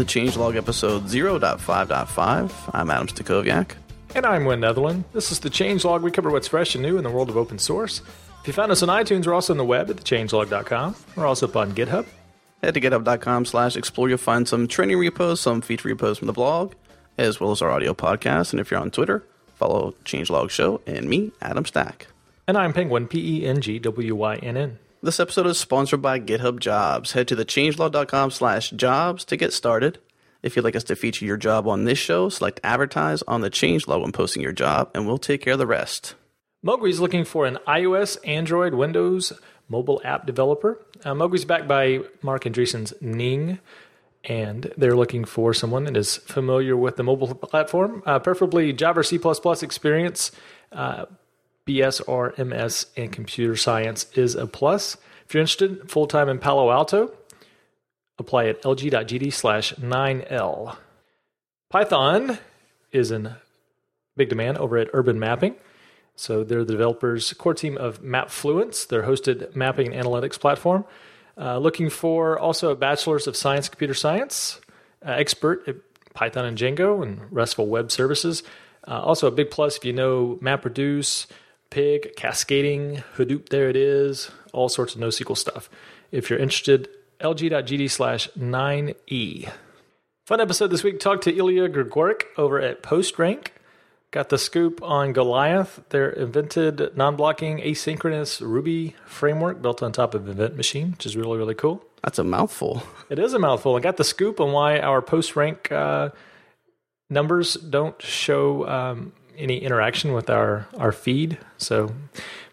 The Changelog episode 0.5.5. I'm Adam Stacoviak. And I'm Wynn Netherland. This is the Changelog. We cover what's fresh and new in the world of open source. If you found us on iTunes, we're also on the web at thechangelog.com. We're also up on GitHub. Head to github.com slash explore. You'll find some training repos, some feature repos from the blog, as well as our audio podcast. And if you're on Twitter, follow Changelog Show and me, Adam Stack. And I'm pengwynn, P E N G W Y N N. This episode is sponsored by GitHub Jobs. Head to thechangelog.com slash jobs to get started. If you'd like us to feature your job on this show, select advertise on the changelog when posting your job, and we'll take care of the rest. Mowgli's looking for an iOS, Android, Windows mobile app developer. Uh, Mowgli's backed by Marc Andreessen's Ning, and they're looking for someone that is familiar with the mobile platform, uh, preferably Java or C++ experience. Uh, BS or MS in computer science is a plus. If you're interested, full time in Palo Alto, apply at lg.gd slash 9l. Python is in big demand over at Urban Mapping. So they're the developers' core team of MapFluence, their hosted mapping and analytics platform. Uh, looking for also a bachelor's of science, computer science, uh, expert at Python and Django and RESTful web services. Uh, also a big plus if you know MapReduce, Pig, cascading, Hadoop, there it is, all sorts of NoSQL stuff. If you're interested, lg.gd slash 9e. Fun episode this week. Talked to Ilya Grigorik over at PostRank. Got the scoop on Goliath, their invented non blocking asynchronous Ruby framework built on top of Event Machine, which is really, really cool. That's a mouthful. It is a mouthful. I got the scoop on why our PostRank uh, numbers don't show um, any interaction with our, our feed. So,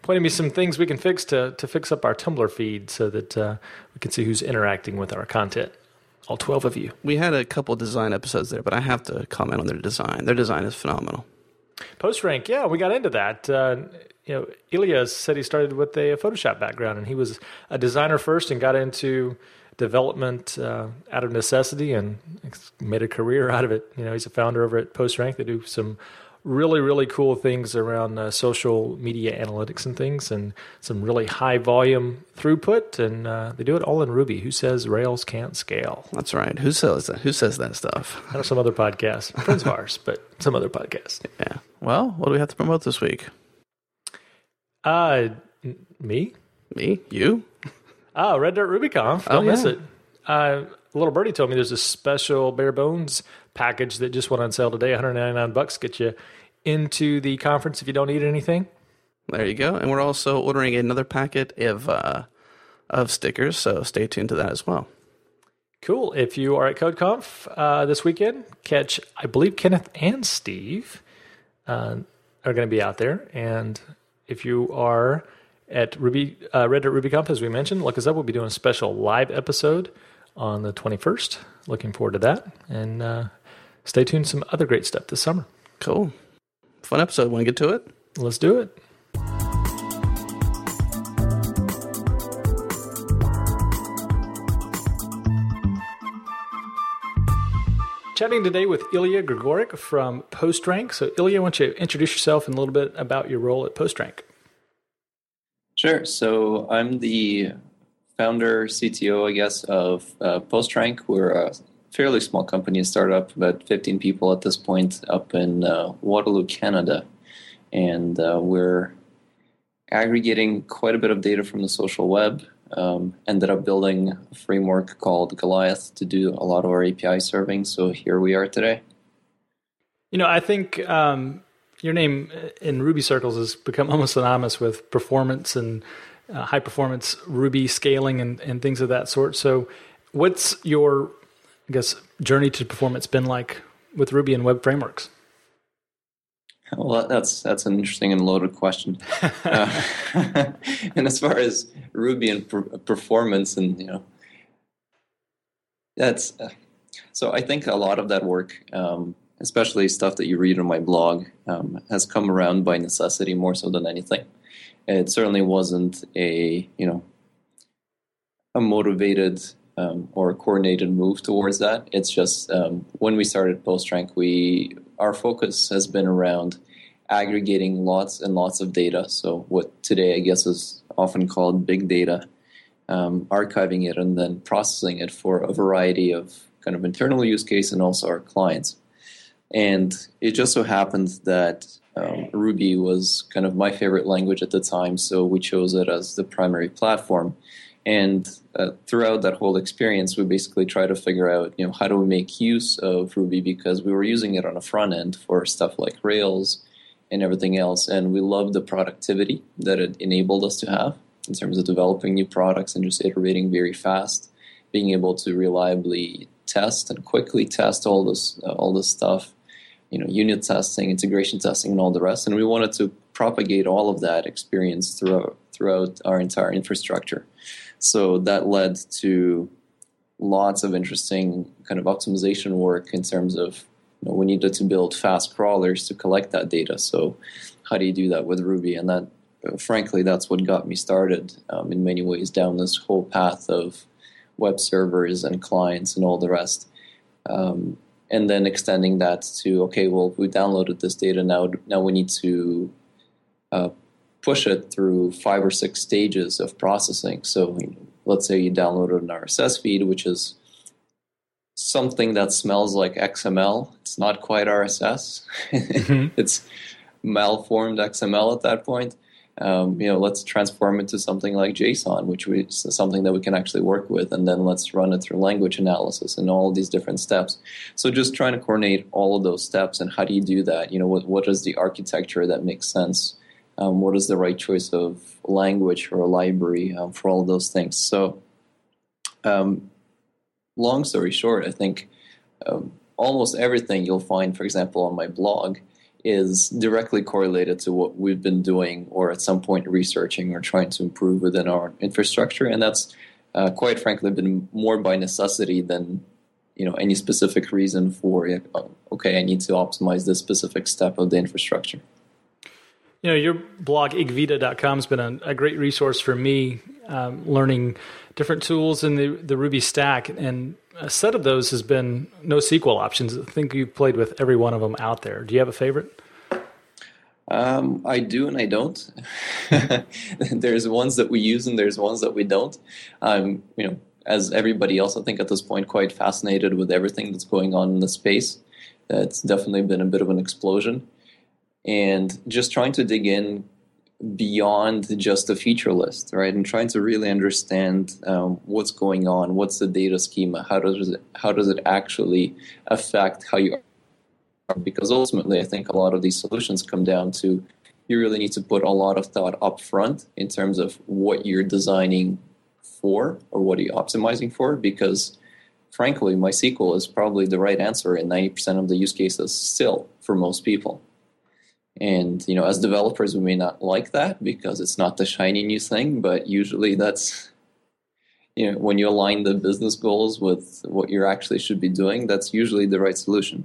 pointing me some things we can fix to, to fix up our Tumblr feed so that uh, we can see who's interacting with our content. All 12 of you. We had a couple design episodes there, but I have to comment on their design. Their design is phenomenal. PostRank, yeah, we got into that. Uh, you know, Ilya said he started with a Photoshop background, and he was a designer first and got into development uh, out of necessity and made a career out of it. You know, he's a founder over at PostRank. They do some really really cool things around uh, social media analytics and things and some really high volume throughput and uh, they do it all in ruby. Who says rails can't scale? That's right. Who says that? Who says that stuff? I know some other podcasts. Friends of ours but some other podcasts. Yeah. Well what do we have to promote this week? Uh me? Me? You? Ah red dirt rubyconf don't oh, miss it. Uh, little birdie told me there's a special bare bones package that just went on sale today. 199 bucks get you into the conference if you don't need anything. There you go. And we're also ordering another packet of uh, of stickers so stay tuned to that as well. Cool. If you are at codeconf uh, this weekend catch i believe kenneth and steve uh, are going to be out there. And if you are at ruby uh, red at rubyconf as we mentioned look us up. We'll be doing a special live episode on the 21st looking forward to that. And uh, stay tuned some other great stuff this summer. Cool. Fun episode. Want to get to it? Let's do it. Chatting today with Ilya Grigorik from PostRank. So, Ilya, why don't you introduce yourself and a little bit about your role at PostRank? Sure. So, I'm the founder, CTO, I guess, of uh, PostRank. We're a fairly small company, a startup, about 15 people at this point, up in uh, Waterloo, Canada. And uh, we're aggregating quite a bit of data from the social web. Um, ended up building a framework called Goliath to do a lot of our API serving. So here we are today. You know, I think um, your name in Ruby circles has become almost synonymous with performance and uh, high performance Ruby scaling and, and things of that sort. So, what's your, I guess, journey to performance been like with Ruby and web frameworks? Well, that's that's an interesting and loaded question. uh, and as far as Ruby and per- performance, and you know, that's uh, so. I think a lot of that work, um, especially stuff that you read on my blog, um, has come around by necessity more so than anything. It certainly wasn't a you know a motivated um, or coordinated move towards that. It's just um, when we started PostRank, we our focus has been around aggregating lots and lots of data. So what today I guess is often called big data, um, archiving it and then processing it for a variety of kind of internal use case and also our clients. And it just so happened that um, Ruby was kind of my favorite language at the time, so we chose it as the primary platform. And uh, throughout that whole experience, we basically try to figure out, you know, how do we make use of Ruby because we were using it on a front end for stuff like Rails and everything else, and we loved the productivity that it enabled us to have in terms of developing new products and just iterating very fast, being able to reliably test and quickly test all this uh, all this stuff, you know, unit testing, integration testing, and all the rest. And we wanted to propagate all of that experience throughout throughout our entire infrastructure. So that led to lots of interesting kind of optimization work in terms of you know, we needed to build fast crawlers to collect that data. So how do you do that with Ruby? And that, frankly, that's what got me started um, in many ways down this whole path of web servers and clients and all the rest. Um, and then extending that to okay, well, we downloaded this data now. Now we need to uh, push it through five or six stages of processing. So let's say you downloaded an RSS feed, which is something that smells like XML. It's not quite RSS. Mm-hmm. it's malformed XML at that point. Um, you know, let's transform it to something like JSON, which is something that we can actually work with, and then let's run it through language analysis and all these different steps. So just trying to coordinate all of those steps and how do you do that? You know, what what is the architecture that makes sense um, what is the right choice of language or library um, for all those things. So, um, long story short, I think um, almost everything you'll find, for example, on my blog, is directly correlated to what we've been doing or at some point researching or trying to improve within our infrastructure. And that's uh, quite frankly been more by necessity than you know any specific reason for okay i need to optimize this specific step of the infrastructure you know, your blog igvita.com has been a, a, great resource for me um, learning different tools in the, the Ruby stack. And a set of those has been NoSQL options. I think you've played with every one of them out there. Do you have a favorite? Um, I do and I don't. there's ones that we use and there's ones that we don't. You know, as everybody else, I think at this point, quite fascinated with everything that's going on in the space. It's definitely been a bit of an explosion and just trying to dig in beyond just a feature list, right? And trying to really understand um, what's going on, what's the data schema, how does it, how does it actually affect how you are? Because ultimately, I think a lot of these solutions come down to you really need to put a lot of thought up front in terms of what you're designing for or what are you optimizing for. Because frankly, MySQL is probably the right answer in 90% of the use cases still for most people. And you know, as developers, we may not like that because it's not the shiny new thing. But usually, that's you know, when you align the business goals with what you actually should be doing, that's usually the right solution.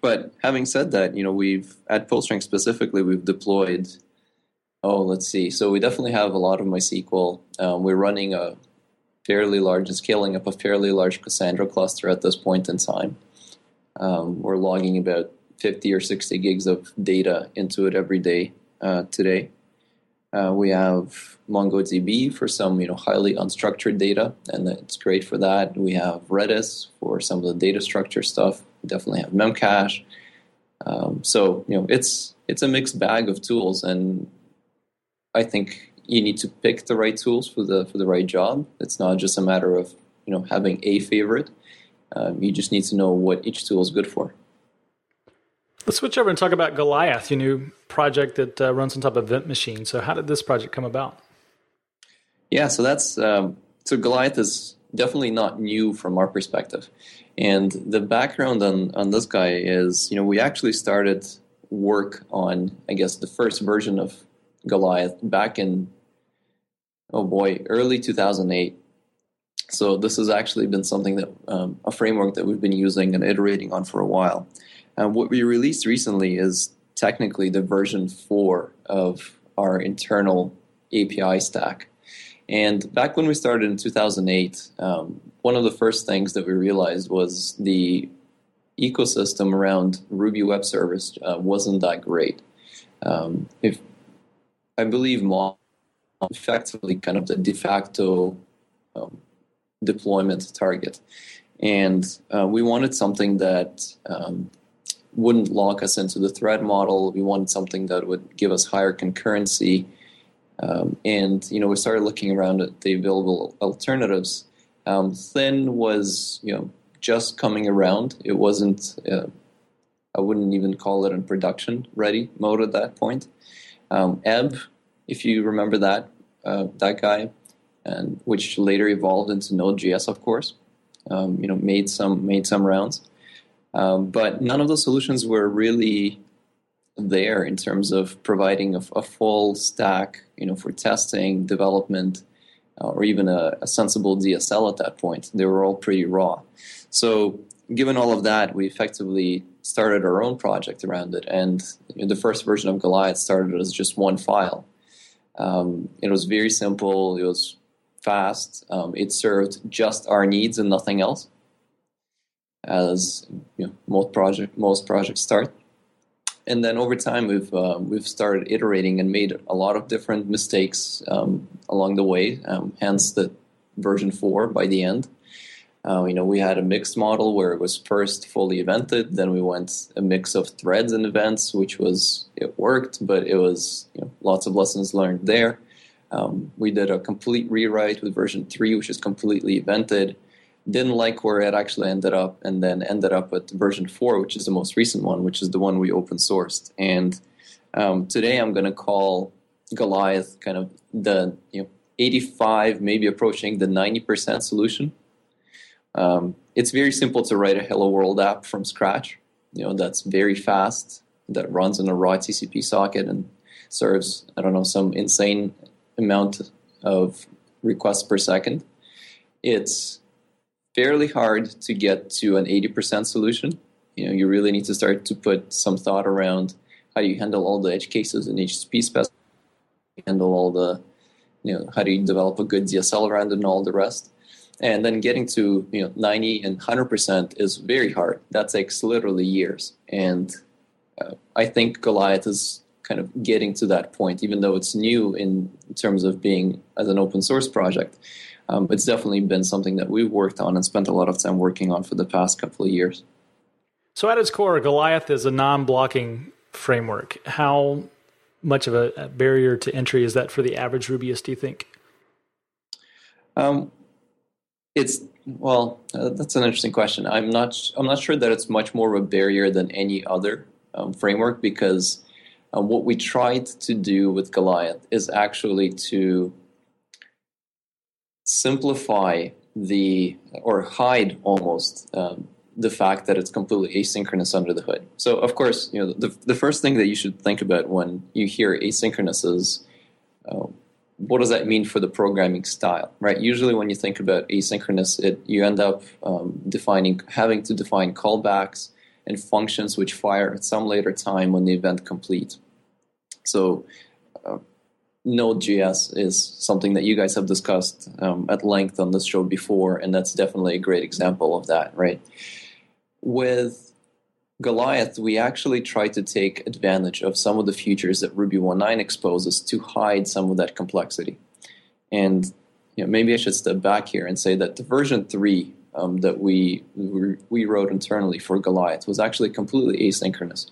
But having said that, you know, we've at PostRank specifically, we've deployed. Oh, let's see. So we definitely have a lot of MySQL. Um, we're running a fairly large and scaling up a fairly large Cassandra cluster at this point in time. Um, we're logging about 50 or 60 gigs of data into it every day uh, today. Uh, we have MongoDB for some you know highly unstructured data, and it's great for that. We have Redis for some of the data structure stuff. We definitely have Memcache. Um, so you know it's it's a mixed bag of tools, and I think you need to pick the right tools for the for the right job. It's not just a matter of you know having a favorite. Um, you just need to know what each tool is good for. Let's switch over and talk about Goliath, your new project that uh, runs on top of Event Machine. So, how did this project come about? Yeah, so that's um, so Goliath is definitely not new from our perspective, and the background on on this guy is, you know, we actually started work on, I guess, the first version of Goliath back in, oh boy, early 2008. So this has actually been something that um, a framework that we've been using and iterating on for a while. And what we released recently is technically the version 4 of our internal API stack. And back when we started in 2008, um, one of the first things that we realized was the ecosystem around Ruby Web Service uh, wasn't that great. Um, if I believe Mon effectively kind of the de facto um, deployment target. And uh, we wanted something that um, wouldn't lock us into the thread model. We wanted something that would give us higher concurrency. Um, and you know, we started looking around at the available alternatives. Um, Thin was you know just coming around. It wasn't. Uh, I wouldn't even call it in production ready mode at that point. Um, Ebb, if you remember that uh, that guy, and which later evolved into Node.js, of course. Um, you know, made some made some rounds. Um, but none of those solutions were really there in terms of providing a, a full stack, you know, for testing, development, uh, or even a, a, sensible DSL at that point. They were all pretty raw. So, given all of that, we effectively started our own project around it. And the first version of Goliath started as just one file. Um, it was very simple. It was fast. Um, it served just our needs and nothing else as you know, most project most projects start. And then over time, we've uh, we've started iterating and made a lot of different mistakes um, along the way. Um, hence the version four by the end. Uh, you know, we had a mixed model where it was first fully evented, then we went a mix of threads and events, which was it worked, but it was you know, lots of lessons learned there. Um, we did a complete rewrite with version three, which is completely evented didn't like where it actually ended up, and then ended up at version four, which is the most recent one, which is the one we open sourced. And um, today I'm going to call Goliath kind of the you know 85, maybe approaching the 90% solution. Um, it's very simple to write a Hello World app from scratch. You know that's very fast, that runs on a raw TCP socket and serves I don't know some insane amount of requests per second. It's fairly hard to get to an 80% solution. You know, you really need to start to put some thought around how do you handle all the edge cases in HTTP spec, handle all the, you know, how do you develop a good DSL around and all the rest. And then getting to, you know, 90 and 100% is very hard. That takes literally years. And uh, I think Goliath is kind of getting to that point, even though it's new in terms of being as an open source project um, it's definitely been something that we've worked on and spent a lot of time working on for the past couple of years. So, at its core, Goliath is a non blocking framework. How much of a barrier to entry is that for the average Rubyist, do you think? Um, it's well, uh, that's an interesting question. I'm not. I'm not sure that it's much more of a barrier than any other um, framework because uh, what we tried to do with Goliath is actually to simplify the or hide almost um, the fact that it's completely asynchronous under the hood. So, of course, you know the the first thing that you should think about when you hear asynchronous is uh, what does that mean for the programming style, right? Usually, when you think about asynchronous, it you end up um, defining having to define callbacks and functions which fire at some later time when the event complete. So, uh, Node.js is something that you guys have discussed um, at length on this show before, and that's definitely a great example of that, right? With Goliath, we actually try to take advantage of some of the features that Ruby 1.9 exposes to hide some of that complexity. And you know, maybe I should step back here and say that the version 3 um, that we, we wrote internally for Goliath was actually completely asynchronous.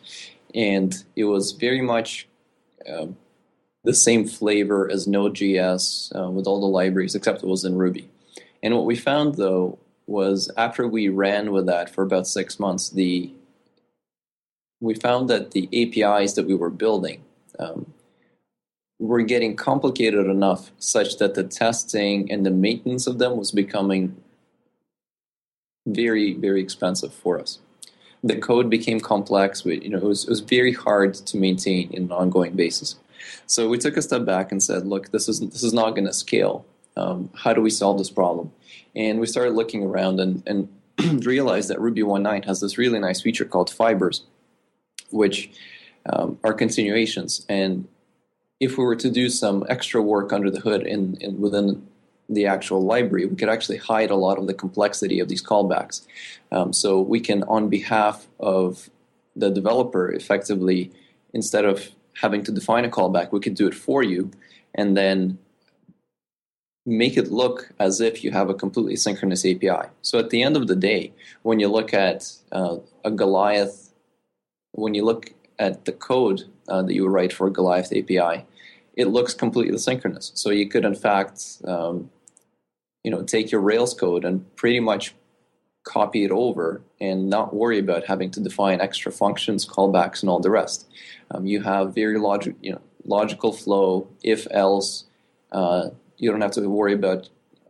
And it was very much um, the same flavor as Node.js uh, with all the libraries, except it was in Ruby. And what we found though was after we ran with that for about six months, the we found that the APIs that we were building um, were getting complicated enough such that the testing and the maintenance of them was becoming very, very expensive for us. The code became complex. We, you know, it was, it was very hard to maintain in an ongoing basis. So we took a step back and said, look, this is this is not going to scale. Um, how do we solve this problem? And we started looking around and, and realized that Ruby 1.9 has this really nice feature called fibers, which um, are continuations. And if we were to do some extra work under the hood in within the actual library, we could actually hide a lot of the complexity of these callbacks. Um, so we can, on behalf of the developer, effectively, instead of having to define a callback, we could do it for you and then make it look as if you have a completely synchronous API. So at the end of the day, when you look at uh, a Goliath, when you look at the code uh, that you write for a Goliath API, it looks completely synchronous. So you could, in fact, um, you know, take your Rails code and pretty much copy it over and not worry about having to define extra functions, callbacks, and all the rest. Um, you have very logic, you know, logical flow, if else. Uh, you don't have to worry about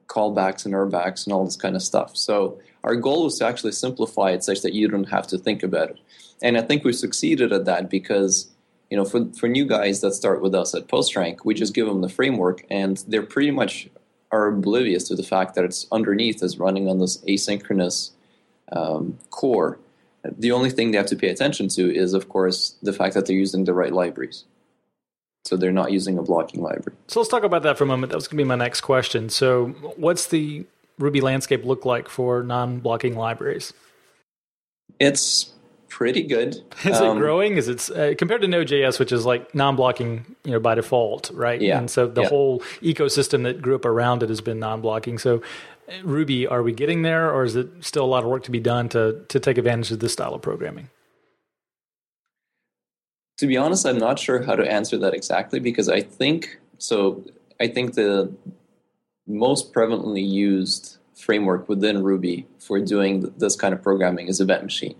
callbacks and errbacks and all this kind of stuff. So our goal was to actually simplify it such that you don't have to think about it. And I think we succeeded at that because you know for for new guys that start with us at PostRank, we just give them the framework and they're pretty much are oblivious to the fact that it's underneath is running on this asynchronous um, core. The only thing they have to pay attention to is, of course, the fact that they're using the right libraries. So they're not using a blocking library. So let's talk about that for a moment. That was going to be my next question. So, what's the Ruby landscape look like for non-blocking libraries? It's pretty good. Is um, it growing? Is it uh, compared to Node.js, which is like non-blocking, you know, by default, right? Yeah. And so the yeah. whole ecosystem that grew up around it has been non-blocking. So, uh, Ruby, are we getting there, or is it still a lot of work to be done to to take advantage of this style of programming? To be honest, I'm not sure how to answer that exactly because I think so. I think the most prevalently used framework within Ruby for doing this kind of programming is Event Machine.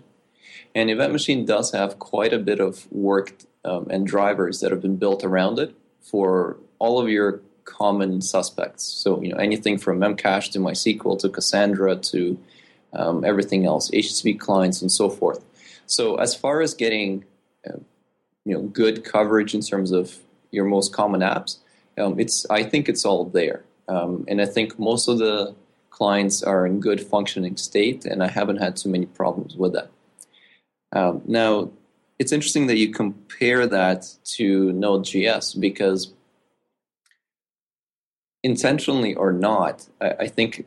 And Event Machine does have quite a bit of work um, and drivers that have been built around it for all of your common suspects. So, you know, anything from Memcache to MySQL to Cassandra to um, everything else, HTTP clients and so forth. So, as far as getting uh, you know good coverage in terms of your most common apps. Um, it's I think it's all there, um, and I think most of the clients are in good functioning state, and I haven't had too many problems with that. Um, now, it's interesting that you compare that to Node.js because intentionally or not, I, I think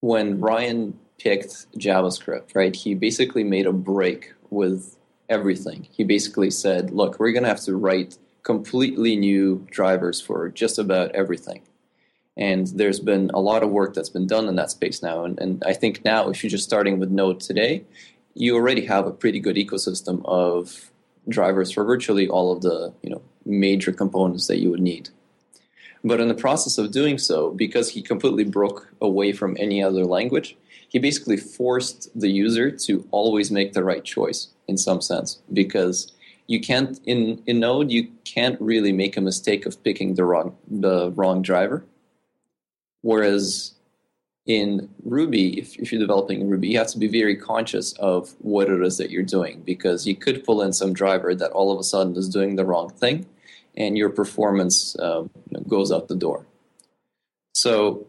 when Ryan picked JavaScript, right, he basically made a break with everything. He basically said, look, we're going to have to write completely new drivers for just about everything. And there's been a lot of work that's been done in that space now. And, and I think now, if you're just starting with Node today, you already have a pretty good ecosystem of drivers for virtually all of the you know major components that you would need. But in the process of doing so, because he completely broke away from any other language, he basically forced the user to always make the right choice in some sense because you can't in in node you can't really make a mistake of picking the wrong the wrong driver whereas in ruby if, if you're developing ruby you have to be very conscious of what it is that you're doing because you could pull in some driver that all of a sudden is doing the wrong thing and your performance um, goes out the door so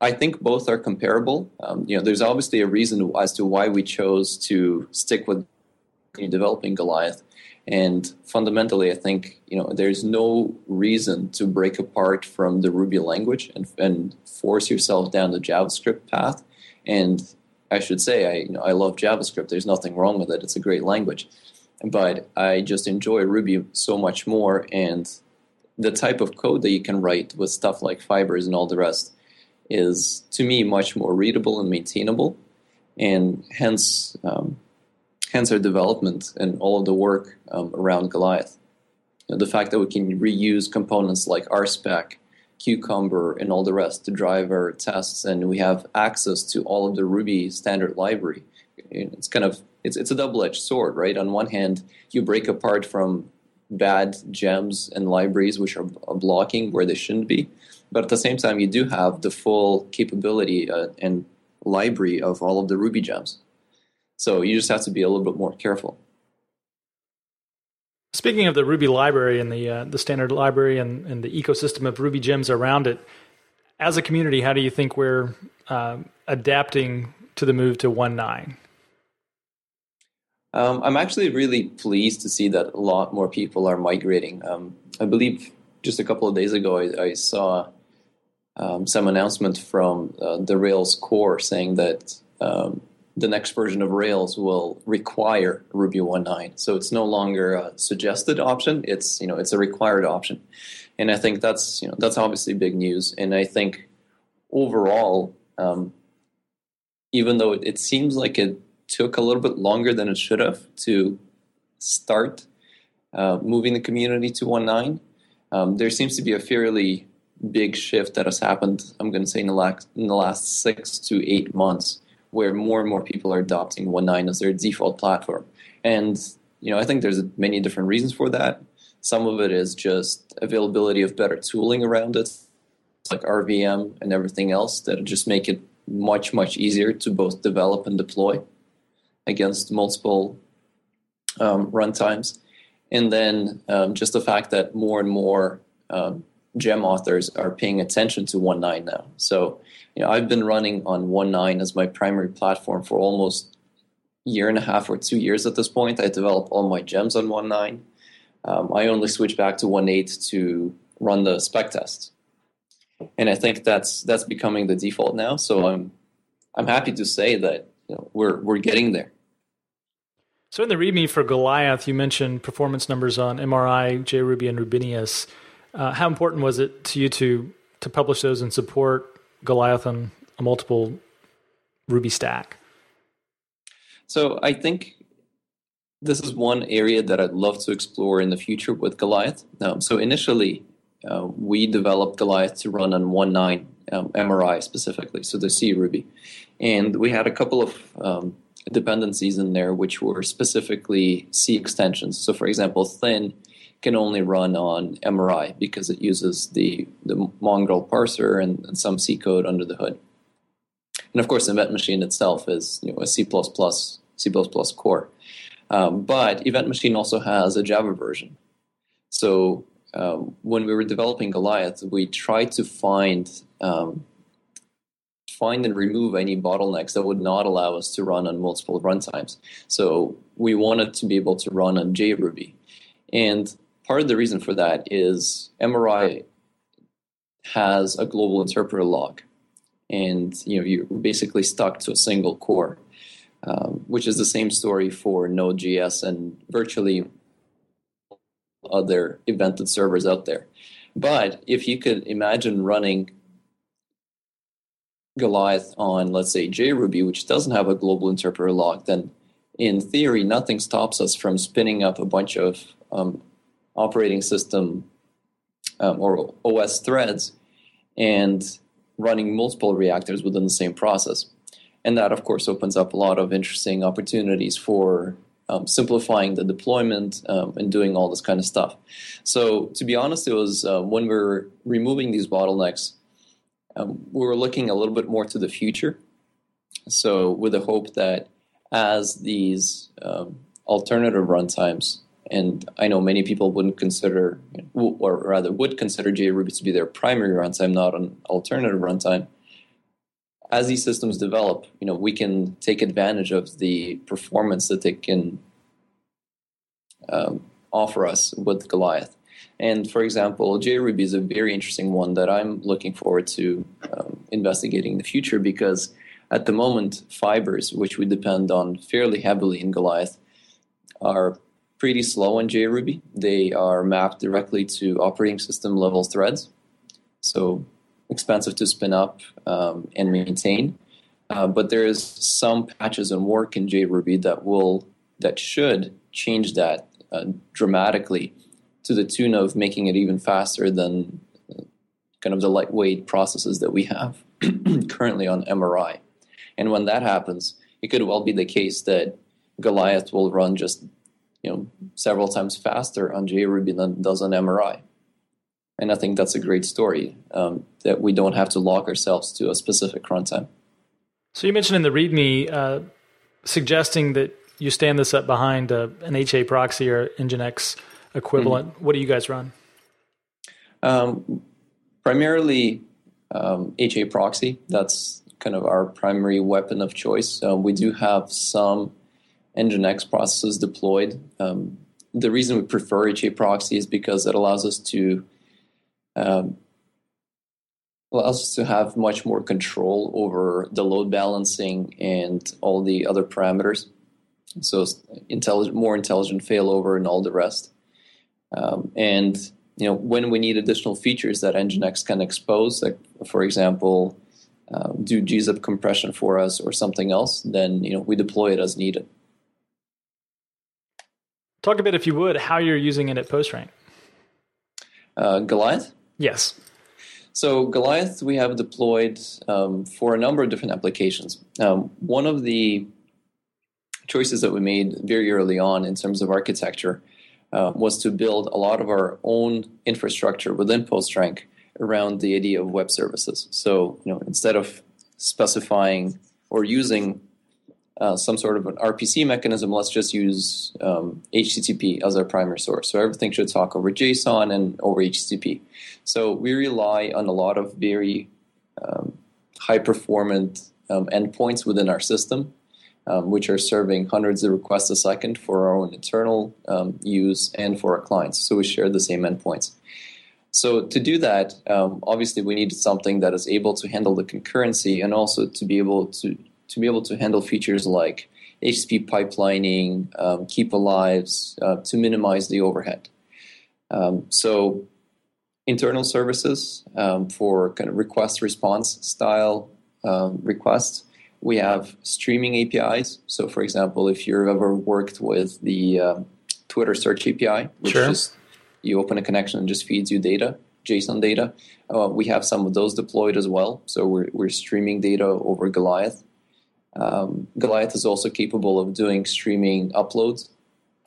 I think both are comparable. Um, you know, there's obviously a reason as to why we chose to stick with developing Goliath, and fundamentally, I think you know there's no reason to break apart from the Ruby language and, and force yourself down the JavaScript path. And I should say, I you know I love JavaScript. There's nothing wrong with it. It's a great language, but I just enjoy Ruby so much more and the type of code that you can write with stuff like fibers and all the rest is to me much more readable and maintainable, and hence um, hence our development and all of the work um, around Goliath. You know, the fact that we can reuse components like RSpec, Cucumber, and all the rest to drive our tests, and we have access to all of the Ruby standard library. It's kind of it's it's a double edged sword, right? On one hand, you break apart from bad gems and libraries which are blocking where they shouldn't be. But at the same time, you do have the full capability uh, and library of all of the Ruby gems. So you just have to be a little bit more careful. Speaking of the Ruby library and the uh, the standard library and, and the ecosystem of Ruby gems around it, as a community, how do you think we're uh, adapting to the move to 1.9? Um, I'm actually really pleased to see that a lot more people are migrating. Um, I believe just a couple of days ago, I, I saw um, some announcement from uh, the Rails core saying that um, the next version of Rails will require Ruby 1.9. So it's no longer a suggested option; it's you know it's a required option. and I think that's you know that's obviously big news. And I think overall, um, even though it, it seems like it took a little bit longer than it should have to start uh, moving the community to 1.9, um, there seems to be a fairly big shift that has happened. I'm going to say in the last in the last six to eight months, where more and more people are adopting 1.9 as their default platform. And you know, I think there's many different reasons for that. Some of it is just availability of better tooling around it, like RVM and everything else that just make it much much easier to both develop and deploy against multiple um, runtimes. And then um, just the fact that more and more um, gem authors are paying attention to 1.9 now. So, you know, I've been running on 1.9 as my primary platform for almost year and a half or two years at this point. I develop all my gems on 1.9. Um, I only switch back to 1.8 to run the spec tests. And I think that's that's becoming the default now. So I'm I'm happy to say that you know, we're we're getting there. So in the README for Goliath, you mentioned performance numbers on MRI, JRuby, and Rubinius. Uh, how important was it to you to to publish those and support Goliath on a multiple Ruby stack? So I think this is one area that I'd love to explore in the future with Goliath. Um, so initially, uh, we developed Goliath to run on 1.9 um, MRI specifically, so the C Ruby, and we had a couple of um, dependencies in there which were specifically C extensions. So, for example, Thin can only run on MRI because it uses the, the mongrel parser and, and some C code under the hood. And of course, Event Machine itself is you know, a C++, C++ core. Um, but Event Machine also has a Java version. So um, when we were developing Goliath, we tried to find um, find and remove any bottlenecks that would not allow us to run on multiple runtimes. So we wanted to be able to run on JRuby. And part of the reason for that is MRI has a global interpreter lock, and you know you're basically stuck to a single core, um, which is the same story for Node.js and virtually other evented servers out there. But if you could imagine running Goliath on, let's say, JRuby, which doesn't have a global interpreter lock, then in theory, nothing stops us from spinning up a bunch of um, operating system um, or OS threads and running multiple reactors within the same process. And that, of course, opens up a lot of interesting opportunities for um, simplifying the deployment um, and doing all this kind of stuff. So, to be honest, it was uh, when we are removing these bottlenecks, um, we were looking a little bit more to the future. So, with the hope that as these um, alternative runtimes and I know many people wouldn't consider, or rather would consider JRuby to be their primary runtime, not an alternative runtime. As these systems develop, you know, we can take advantage of the performance that they can um, offer us with Goliath. And for example, JRuby is a very interesting one that I'm looking forward to um, investigating in the future because at the moment, fibers, which we depend on fairly heavily in Goliath, are pretty slow on JRuby. They are mapped directly to operating system level threads, so expensive to spin up um, and maintain. Uh, but there is some patches and work in JRuby that will that should change that uh, dramatically to the tune of making it even faster than uh, kind of the lightweight processes that we have currently on MRI. And when that happens, it could well be the case that Goliath will run just you know several times faster on JRuby than does on MRI. And I think that's a great story um, that we don't have to lock ourselves to a specific runtime. So you mentioned in the README uh, suggesting that you stand this up behind uh, an HA proxy or Nginx equivalent. Mm-hmm. What do you guys run? Um, primarily um, HA proxy. That's kind of our primary weapon of choice. Uh, we do have some Nginx processes deployed. Um, the reason we prefer HA proxy is because it allows us to um, allows us to have much more control over the load balancing and all the other parameters. So more intelligent failover and all the rest. Um, and you know, when we need additional features that Nginx can expose, like for example, uh, do gzip compression for us or something else, then you know we deploy it as needed. Talk a bit, if you would, how you're using it at PostRank. Uh, Goliath. Yes. So Goliath, we have deployed um, for a number of different applications. Um, one of the choices that we made very early on in terms of architecture uh, was to build a lot of our own infrastructure within PostRank around the idea of web services. So, you know, instead of specifying or using uh, some sort of an RPC mechanism, let's just use um, HTTP as our primary source. So everything should talk over JSON and over HTTP. So we rely on a lot of very um, high performant um, endpoints within our system, um, which are serving hundreds of requests a second for our own internal um, use and for our clients. So we share the same endpoints. So to do that, um, obviously we needed something that is able to handle the concurrency and also to be able to to be able to handle features like HTTP pipelining, um, keep alives, uh, to minimize the overhead. Um, so internal services um, for kind of request response style um, requests. We have streaming APIs. So, for example, if you've ever worked with the uh, Twitter Search API, which sure. just you open a connection and just feeds you data, JSON data, uh, we have some of those deployed as well. So we're, we're streaming data over Goliath. Um, Goliath is also capable of doing streaming uploads,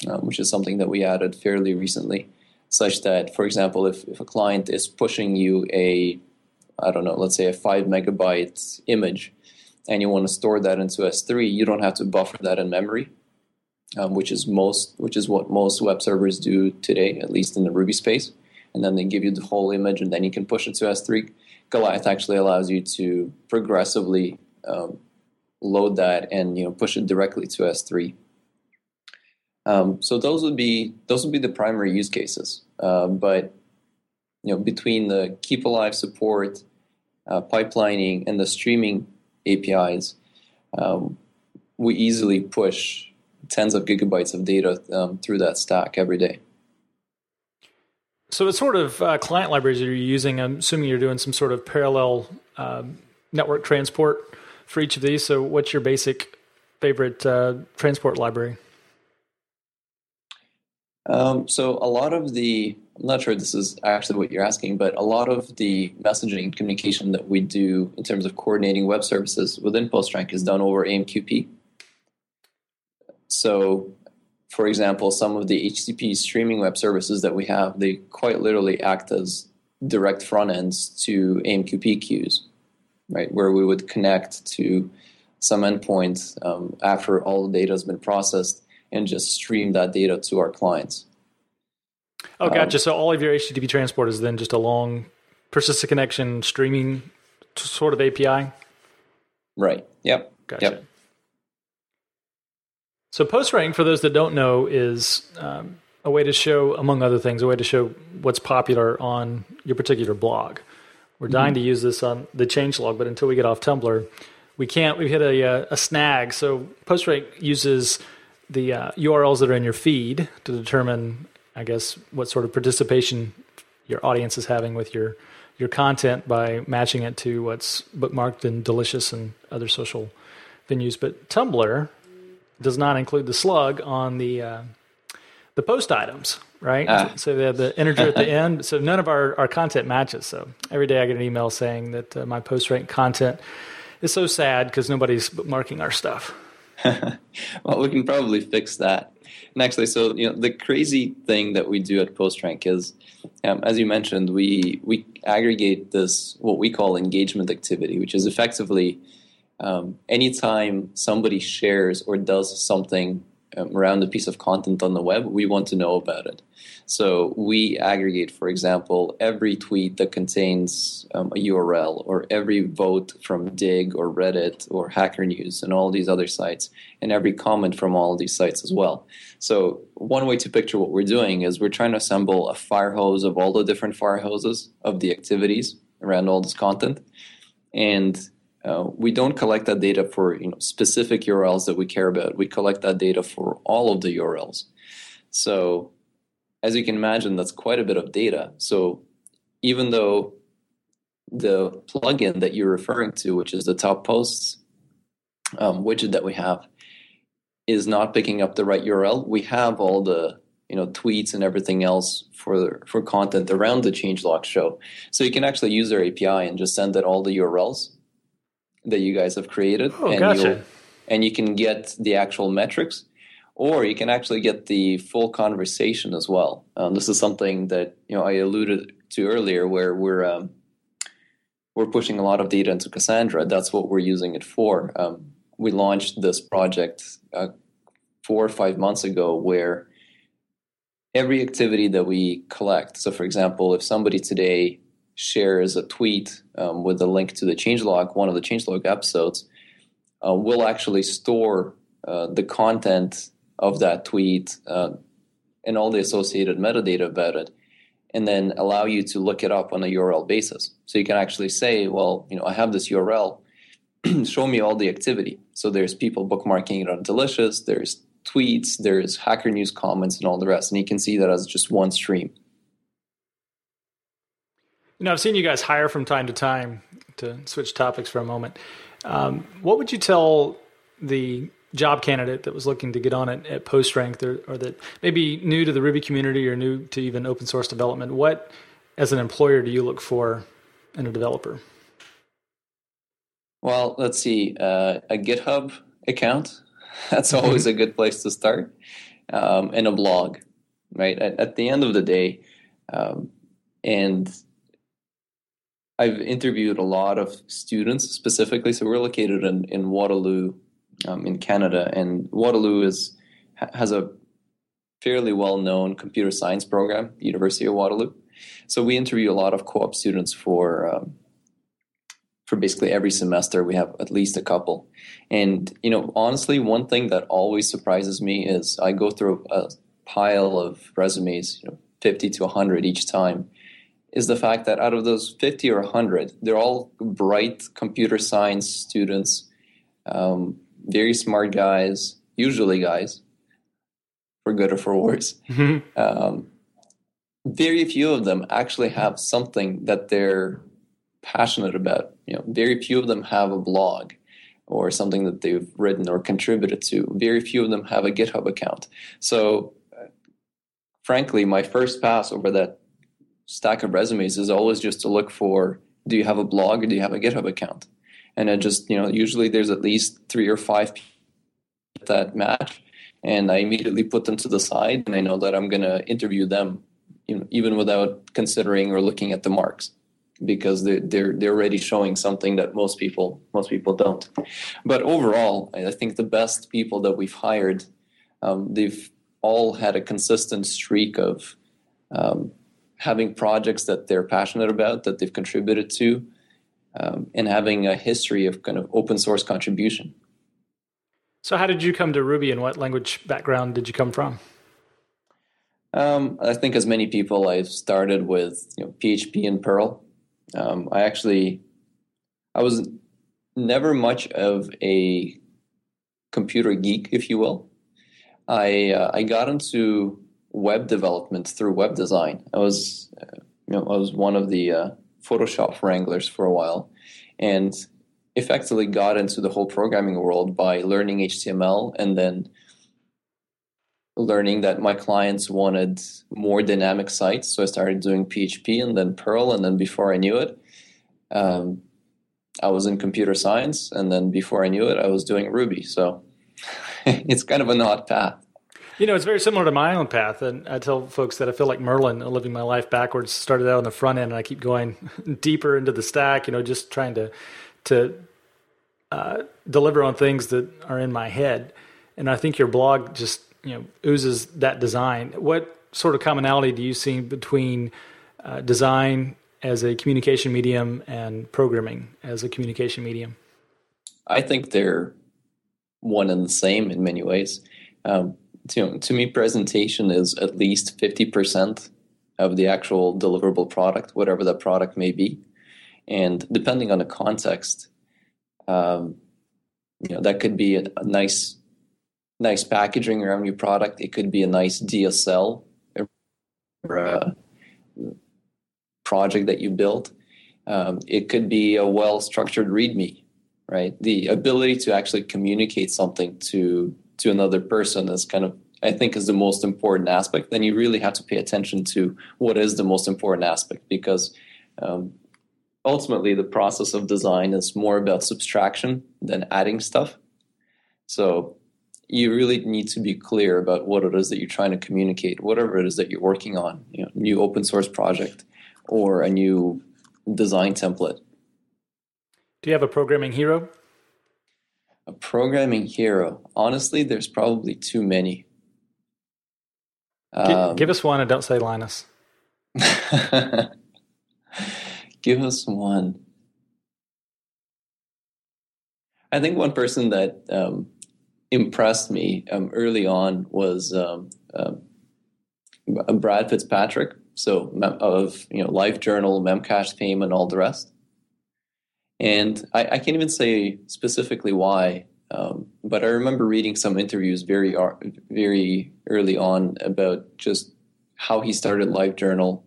uh, which is something that we added fairly recently, such that, for example, if, if a client is pushing you a, I don't know, let's say a five megabyte image, and you want to store that into S3, you don't have to buffer that in memory, um, which is most, which is what most web servers do today, at least in the Ruby space. And then they give you the whole image, and then you can push it to S3. Goliath actually allows you to progressively um, load that and you know push it directly to S3. Um, so those would be those would be the primary use cases. Uh, but you know between the keep alive support, uh, pipelining, and the streaming APIs, um, we easily push tens of gigabytes of data um, through that stack every day. So, what sort of uh, client libraries are you using? I'm assuming you're doing some sort of parallel um, network transport for each of these. So, what's your basic favorite uh, transport library? Um, so, a lot of the, I'm not sure this is actually what you're asking, but a lot of the messaging communication that we do in terms of coordinating web services within PostRank is done over AMQP. So, for example, some of the HTTP streaming web services that we have, they quite literally act as direct front ends to AMQP queues, right? Where we would connect to some endpoint um, after all the data has been processed and just stream that data to our clients. Oh, gotcha. Um, so all of your HTTP transport is then just a long persistent connection streaming sort of API? Right. Yep. Gotcha. Yep. So PostRank, for those that don't know, is um, a way to show, among other things, a way to show what's popular on your particular blog. We're dying mm-hmm. to use this on the changelog, but until we get off Tumblr, we can't. We've hit a, uh, a snag. So PostRank uses the uh, URLs that are in your feed to determine, I guess, what sort of participation your audience is having with your your content by matching it to what's bookmarked and delicious and other social venues. But Tumblr does not include the slug on the uh, the post items, right? Ah. So they have the integer at the end. So none of our, our content matches. So every day I get an email saying that uh, my PostRank content is so sad because nobody's marking our stuff. well, we can probably fix that. And actually, so you know, the crazy thing that we do at PostRank is, um, as you mentioned, we we aggregate this what we call engagement activity, which is effectively um, anytime somebody shares or does something around a piece of content on the web, we want to know about it. So we aggregate, for example, every tweet that contains um, a URL, or every vote from Digg or Reddit or Hacker News and all these other sites, and every comment from all these sites as well. So one way to picture what we're doing is we're trying to assemble a fire hose of all the different fire hoses of the activities around all this content, and uh, we don't collect that data for you know specific URLs that we care about. We collect that data for all of the URLs. So as you can imagine, that's quite a bit of data. So even though the plugin that you're referring to, which is the top posts um, widget that we have, is not picking up the right URL, we have all the you know tweets and everything else for for content around the changelog show. So you can actually use our API and just send it all the URLs that you guys have created, Oh, and gotcha. and you can get the actual metrics, or you can actually get the full conversation as well. Um, this is something that you know I alluded to earlier, where we're um, we're pushing a lot of data into Cassandra. That's what we're using it for. Um, we launched this project uh, four or five months ago, where every activity that we collect. So, for example, if somebody today shares a tweet um, with a link to the changelog, one of the changelog episodes, uh, we'll actually store uh, the content of that tweet uh, and all the associated metadata about it, and then allow you to look it up on a URL basis. So you can actually say, well, you know, I have this URL. Show me all the activity. So there's people bookmarking it on Delicious. There's tweets. There's Hacker News comments and all the rest, and you can see that as just one stream. You know, I've seen you guys hire from time to time to switch topics for a moment. Um, what would you tell the job candidate that was looking to get on it at PostRank or, or that maybe new to the Ruby community or new to even open source development? What, as an employer, do you look for in a developer? Well, let's see. Uh, a GitHub account, that's always a good place to start, um, and a blog, right? At, at, the end of the day, um, and I've interviewed a lot of students specifically. So we're located in, in Waterloo, um, in Canada, and Waterloo is has a fairly well known computer science program, the University of Waterloo. So we interview a lot of co-op students for um, for basically every semester. We have at least a couple, and you know, honestly, one thing that always surprises me is I go through a pile of resumes, you know, fifty to hundred each time is the fact that out of those 50 or 100, they're all bright computer science students, um, very smart guys, usually guys, for good or for worse. Mm-hmm. Um, very few of them actually have something that they're passionate about. You know, very few of them have a blog or something that they've written or contributed to. Very few of them have a GitHub account. So, uh, frankly, my first pass over that stack of resumes is always just to look for do you have a blog or do you have a GitHub account? And I just, you know, usually there's at least three or five that match. And I immediately put them to the side and I know that I'm going to interview them, you know, even without considering or looking at the marks because they're, they're, they're already showing something that most people, most people don't. But overall, I think the best people that we've hired, um, they've all had a consistent streak of, um, having projects that they're passionate about, that they've contributed to, um, and having a history of kind of open source contribution. So, how did you come to Ruby, and what language background did you come from? Um, I think, as many people, I've started with you know, PHP and Perl. Um, I actually, I was never much of a computer geek, if you will. I uh, I got into web development through web design. I was, you know, I was one of the uh, Photoshop wranglers for a while, and effectively got into the whole programming world by learning HTML and then learning that my clients wanted more dynamic sites. So I started doing PHP and then Perl, and then before I knew it, um, I was in computer science, and then before I knew it, I was doing Ruby. So it's kind of an odd path. You know, it's very similar to my own path. And I tell folks that I feel like Merlin, living my life backwards, started out on the front end and I keep going deeper into the stack, you know, just trying to, to uh, deliver on things that are in my head. And I think your blog just, you know, oozes that design. What sort of commonality do you see between uh, design as a communication medium and programming as a communication medium? I think they're one and the same in many ways. Um, to, to me, presentation is at least 50% of the actual deliverable product, whatever that product may be. And depending on the context, um, you know, that could be a, a, nice, nice packaging around your product. It could be a nice DSL uh, project that you built. Um, it could be a well structured README, right? The ability to actually communicate something to to another person is kind of I think is the most important aspect. Then you really have to pay attention to what is the most important aspect because um, ultimately the process of design is more about subtraction than adding stuff. So you really need to be clear about what it is that you're trying to communicate, whatever it is that you're working on, you know, new open source project or a new design template. Do you have a programming hero? A programming hero. Honestly, there's probably too many. Um, give us one and don't say Linus. give us one. I think one person that um, impressed me um, early on was um, uh, Brad Fitzpatrick. So of you know LiveJournal, Memcache fame, and all the rest. And I, I can't even say specifically why, um, but I remember reading some interviews very very early on about just how he started LiveJournal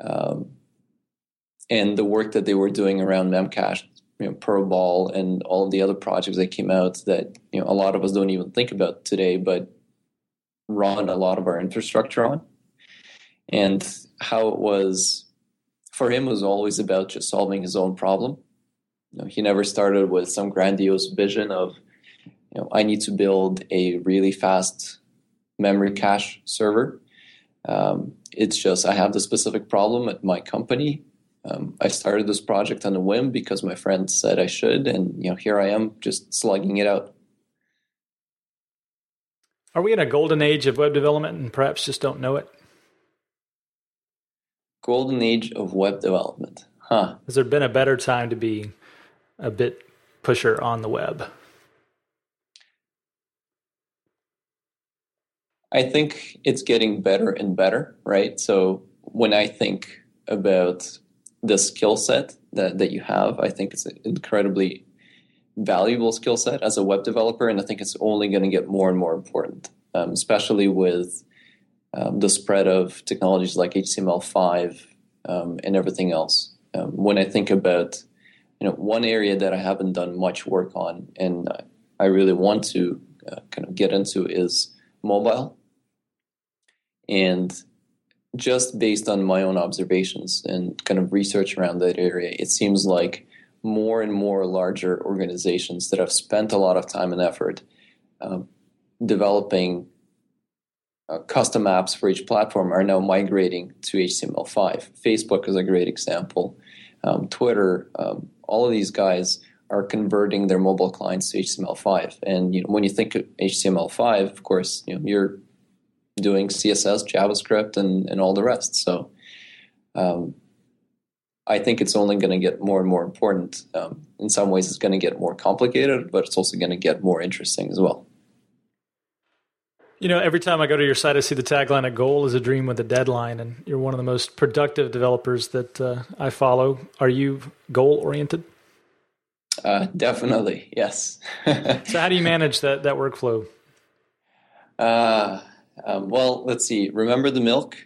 um, and the work that they were doing around Memcache you know, Perlbal and all of the other projects that came out that you know a lot of us don't even think about today, but run a lot of our infrastructure on. And how it was for him was always about just solving his own problem. You know, he never started with some grandiose vision of, you know, I need to build a really fast memory cache server. Um, it's just I have the specific problem at my company um, I started this project on a whim because my friend said I should, and you know, here I am just slugging it out. Are we in a golden age of web development and perhaps just don't know it? Golden age of web development, huh? Has there been a better time to be a bit pusher on the web? I think it's getting better and better, right? So when I think about the skill set that, that you have. I think it's an incredibly valuable skill set as a web developer, and I think it's only going to get more and more important, um, especially with um, the spread of technologies like HTML5 um, and everything else. Um, when I think about you know one area that I haven't done much work on, and I really want to uh, kind of get into is mobile. And just based on my own observations and kind of research around that area, it seems like more and more larger organizations that have spent a lot of time and effort um, developing uh, custom apps for each platform are now migrating to HTML5. Facebook is a great example. Um, Twitter, um, all of these guys are converting their mobile clients to HTML5. And you know, when you think of HTML5, of course, you know, you're doing CSS, JavaScript, and, and all the rest. So um, I think it's only going to get more and more important. Um, in some ways, it's going to get more complicated, but it's also going to get more interesting as well. You know, every time I go to your site, I see the tagline, a goal is a dream with a deadline. And you're one of the most productive developers that uh, I follow. Are you goal oriented? Uh, definitely, yes. so, how do you manage that, that workflow? Uh, um, well, let's see. Remember the milk?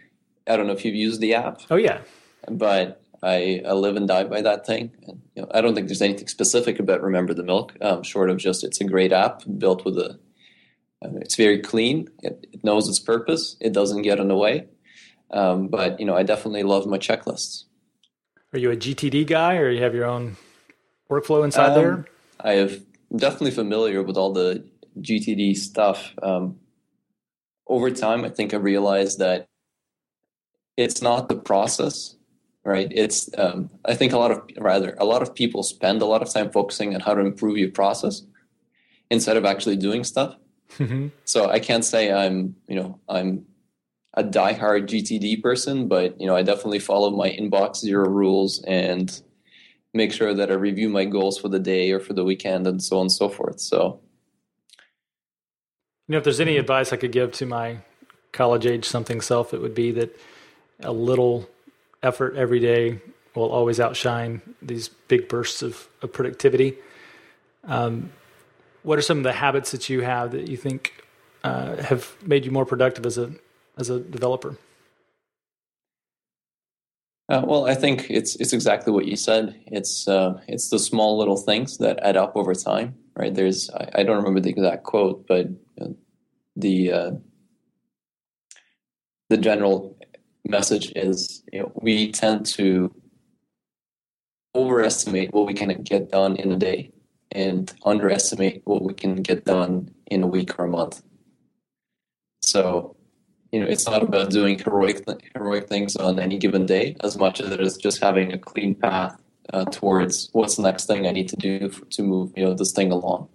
I don't know if you've used the app. Oh yeah, but I, I live and die by that thing. And, you know, I don't think there's anything specific about Remember the Milk, um, short of just it's a great app built with a. Uh, it's very clean. It, it, knows its purpose. It doesn't get in the way. Um, but you know, I definitely love my checklists. Are you a GTD guy, or you have your own workflow inside there? Um, I have definitely familiar with all the GTD stuff. Um, over time, I think I realized that it's not the process, right? It's um, I think a lot of rather a lot of people spend a lot of time focusing on how to improve your process instead of actually doing stuff. Mm-hmm. So I can't say I'm you know I'm a diehard GTD person, but you know I definitely follow my inbox zero rules and make sure that I review my goals for the day or for the weekend and so on and so forth. So you know, if there's any advice I could give to my college age something self, it would be that a little effort every day will always outshine these big bursts of, of productivity. Um, what are some of the habits that you have that you think uh, have made you more productive as a as a developer? Uh, well, I think it's it's exactly what you said. It's uh, it's the small little things that add up over time, right? There's I, I don't remember the exact quote, but uh, the uh, the general message is you know, we tend to overestimate what we can get done in a day and underestimate what we can get done in a week or a month. So, you know, it's not about doing heroic heroic things on any given day as much as it is just having a clean path uh, towards what's the next thing I need to do for, to move, you know, this thing along.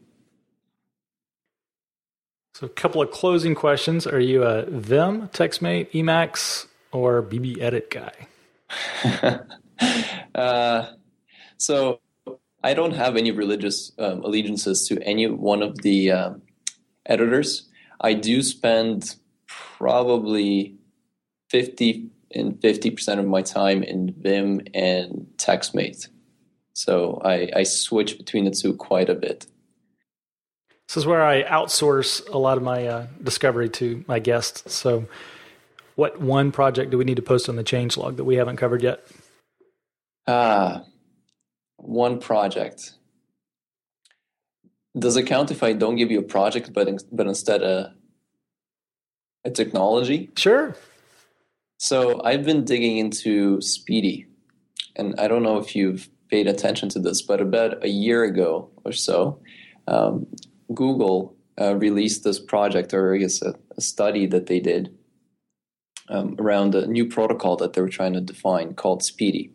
So, a couple of closing questions: Are you a Vim, TextMate, Emacs, or BBEdit guy? uh, so I don't have any religious um, allegiances to any one of the um, editors. I do spend probably 50 and 50% of my time in Vim and TextMate. So I, I switch between the two quite a bit. This is where I outsource a lot of my uh, discovery to my guests. So, what one project do we need to post on the change log that we haven't covered yet? Ah, one project. Does it count if I don't give you a project, but in, but instead a a technology? Sure. So I've been digging into SPDY, and I don't know if you've paid attention to this, but about a year ago or so, um, Google uh, released this project, or I guess a, a study that they did um, around a new protocol that they were trying to define called SPDY.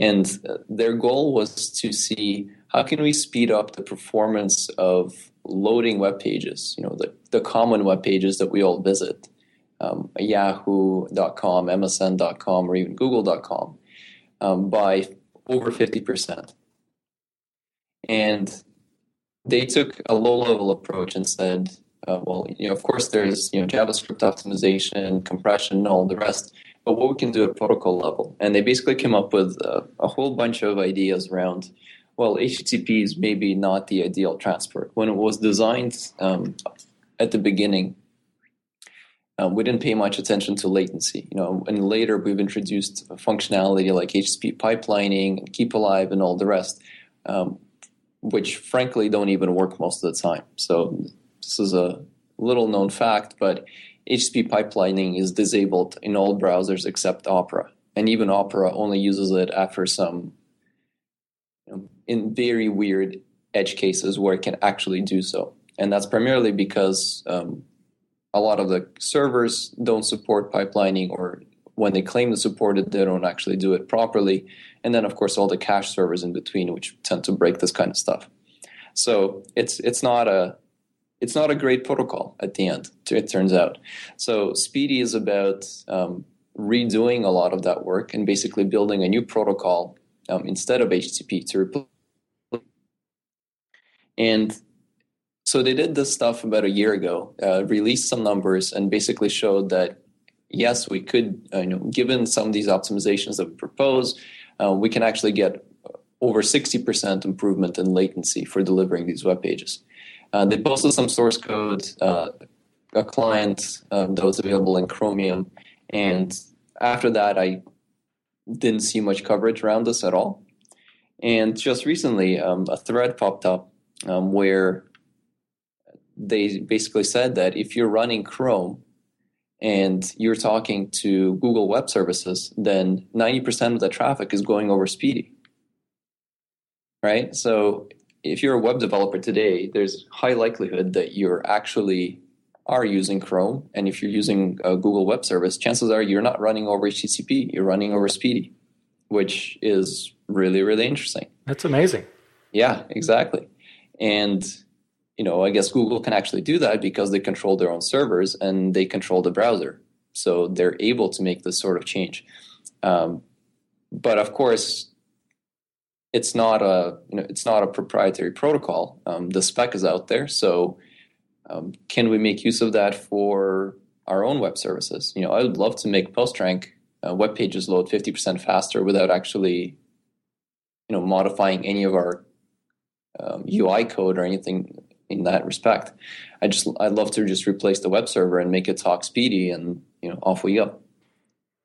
And their goal was to see how can we speed up the performance of loading web pages, you know, the, the common web pages that we all visit, um, yahoo.com, msn.com, or even google.com, um, by over 50%. And they took a low-level approach and said, uh, well, you know, of course, there's you know JavaScript optimization, compression, and all the rest but what we can do at protocol level. And they basically came up with a, a whole bunch of ideas around, well, HTTP is maybe not the ideal transport. When it was designed um, at the beginning, um, we didn't pay much attention to latency. You know, and later we've introduced functionality like HTTP pipelining keep alive and all the rest, um, which frankly don't even work most of the time. So this is a little known fact, but HTTP pipelining is disabled in all browsers except Opera, and even Opera only uses it after some, you know, in very weird edge cases where it can actually do so, and that's primarily because um, a lot of the servers don't support pipelining, or when they claim to support it, they don't actually do it properly, and then of course all the cache servers in between, which tend to break this kind of stuff. So it's it's not a it's not a great protocol at the end, it turns out. So SPDY is about um, redoing a lot of that work and basically building a new protocol um, instead of HTTP to replace. And so they did this stuff about a year ago, uh, released some numbers, and basically showed that yes, we could, uh, you know, given some of these optimizations that we propose, uh, we can actually get over 60% improvement in latency for delivering these web pages. Uh, they posted some source code, uh, a client um, that was available in Chromium, and after that, I didn't see much coverage around this at all. And just recently, um, a thread popped up um, where they basically said that if you're running Chrome and you're talking to Google Web Services, then 90% of the traffic is going over SPDY. Right? So if you're a web developer today, there's high likelihood that you're actually are using Chrome, and if you're using a Google Web Service, chances are you're not running over HTTP, you're running over SPDY, which is really really interesting. That's amazing. Yeah, exactly. And you know, I guess Google can actually do that because they control their own servers and they control the browser, so they're able to make this sort of change. Um, but of course, it's not a you know it's not a proprietary protocol. Um, the spec is out there, so um, can we make use of that for our own web services? You know, I would love to make PostRank uh, web pages load fifty percent faster without actually, you know, modifying any of our um, UI code or anything in that respect. I just I'd love to just replace the web server and make it talk SPDY, and you know, off we go.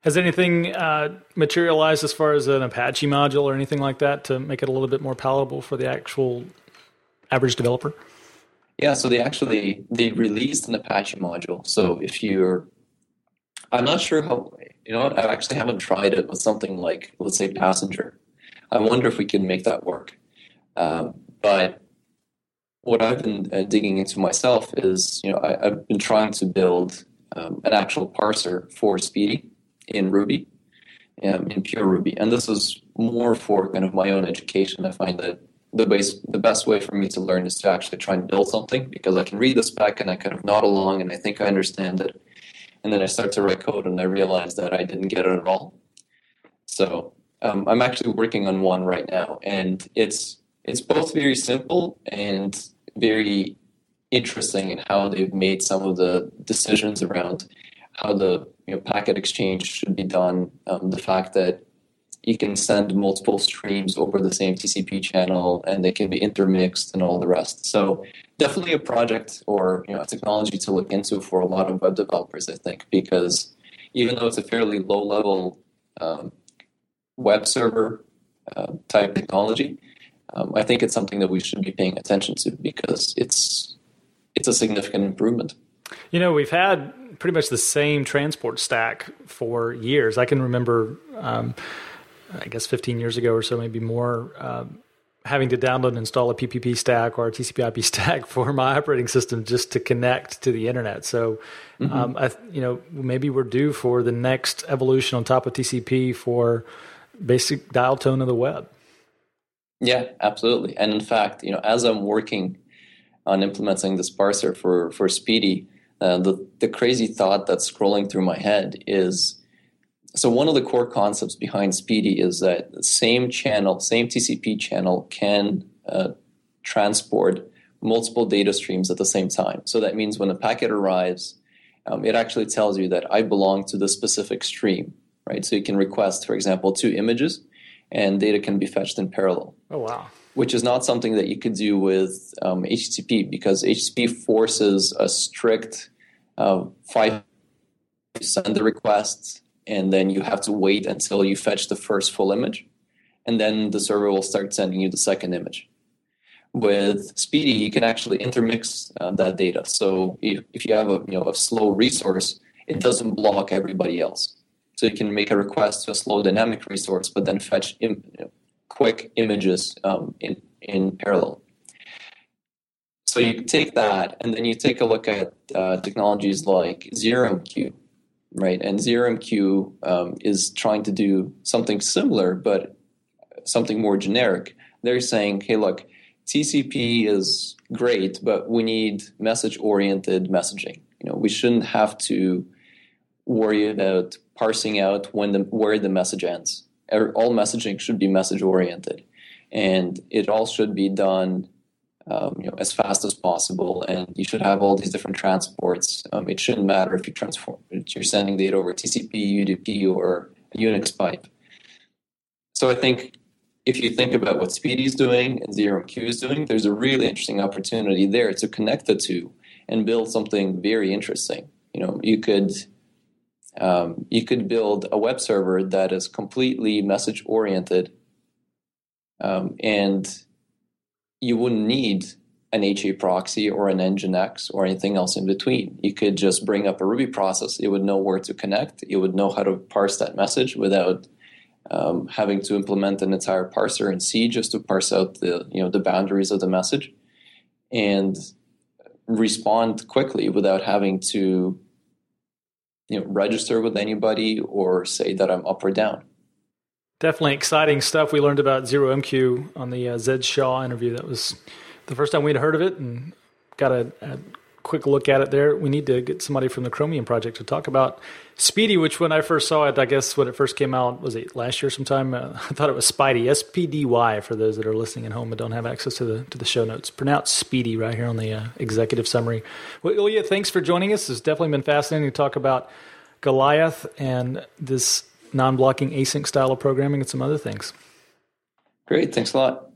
Has anything uh, materialized as far as an Apache module or anything like that to make it a little bit more palatable for the actual average developer? Yeah, so they actually they released an Apache module. So if you're, I'm not sure how. You know, I actually haven't tried it with something like, let's say, Passenger. I wonder if we can make that work. Um, but what I've been uh, digging into myself is, you know, I, have been trying to build um, an actual parser for SPDY in Ruby, um, in pure Ruby. And this is more for kind of my own education. I find that the base, the best way for me to learn is to actually try and build something because I can read the spec and I kind of nod along and I think I understand it. And then I start to write code and I realize that I didn't get it at all. So um, I'm actually working on one right now, and it's it's both very simple and very interesting in how they've made some of the decisions around how the you know, packet exchange should be done. Um, the fact that you can send multiple streams over the same TCP channel and they can be intermixed and all the rest. So definitely a project or you know a technology to look into for a lot of web developers, I think, because even though it's a fairly low level um, web server uh, type technology, um, I think it's something that we should be paying attention to because it's it's a significant improvement. You know, we've had pretty much the same transport stack for years. I can remember, um, I guess, 15 years ago or so, maybe more, um, having to download and install a PPP stack or a TCP/IP stack for my operating system just to connect to the internet. So, mm-hmm. um, I, you know, maybe we're due for the next evolution on top of TCP for basic dial tone of the web. Yeah, absolutely. And in fact, you know, as I'm working on implementing this parser for for SPDY, uh, the the crazy thought that's scrolling through my head is so one of the core concepts behind SPDY is that the same channel, same TCP channel, can uh, transport multiple data streams at the same time. So that means when a packet arrives, um, it actually tells you that I belong to the specific stream, right? So you can request, for example, two images and data can be fetched in parallel. Oh, wow. Which is not something that you could do with um, HTTP because HTTP forces a strict uh, five send the request, and then you have to wait until you fetch the first full image, and then the server will start sending you the second image. With SPDY you can actually intermix uh, that data. So if, if you have a you know a slow resource, it doesn't block everybody else. So you can make a request to a slow dynamic resource, but then fetch quick images um, in, in parallel. So you take that, and then you take a look at uh, technologies like ZeroMQ, right? And ZeroMQ um, is trying to do something similar, but something more generic. They're saying, hey, look, TCP is great, but we need message-oriented messaging. You know, we shouldn't have to worry about parsing out when the, where the message ends. All messaging should be message oriented, and it all should be done um, you know, as fast as possible. And you should have all these different transports. Um, it shouldn't matter if you transform if you're sending data over TCP, UDP, or Unix pipe. So I think if you think about what SPDY is doing and ZeroMQ is doing, there's a really interesting opportunity there to connect the two and build something very interesting. You know, you could um, you could build a web server that is completely message oriented um, and you wouldn't need an HAProxy or an Nginx or anything else in between. You could just bring up a Ruby process. It would know where to connect. It would know how to parse that message without um, having to implement an entire parser in C just to parse out the you know the boundaries of the message and respond quickly without having to you know register with anybody or say that I'm up or down. Definitely exciting stuff. We learned about ZeroMQ on the uh, Zed Shaw interview. That was the first time we'd heard of it, and got a, a quick look at it there. We need to get somebody from the Chromium project to talk about SPDY, which when I first saw it, I guess when it first came out, was it last year sometime? Uh, I thought it was Spidey, S P D Y, for those that are listening at home and don't have access to the to the show notes. Pronounced Speedy right here on the uh, executive summary. Well, Ilya, thanks for joining us. It's definitely been fascinating to talk about Goliath and this non blocking async style of programming and some other things. Great. Thanks a lot.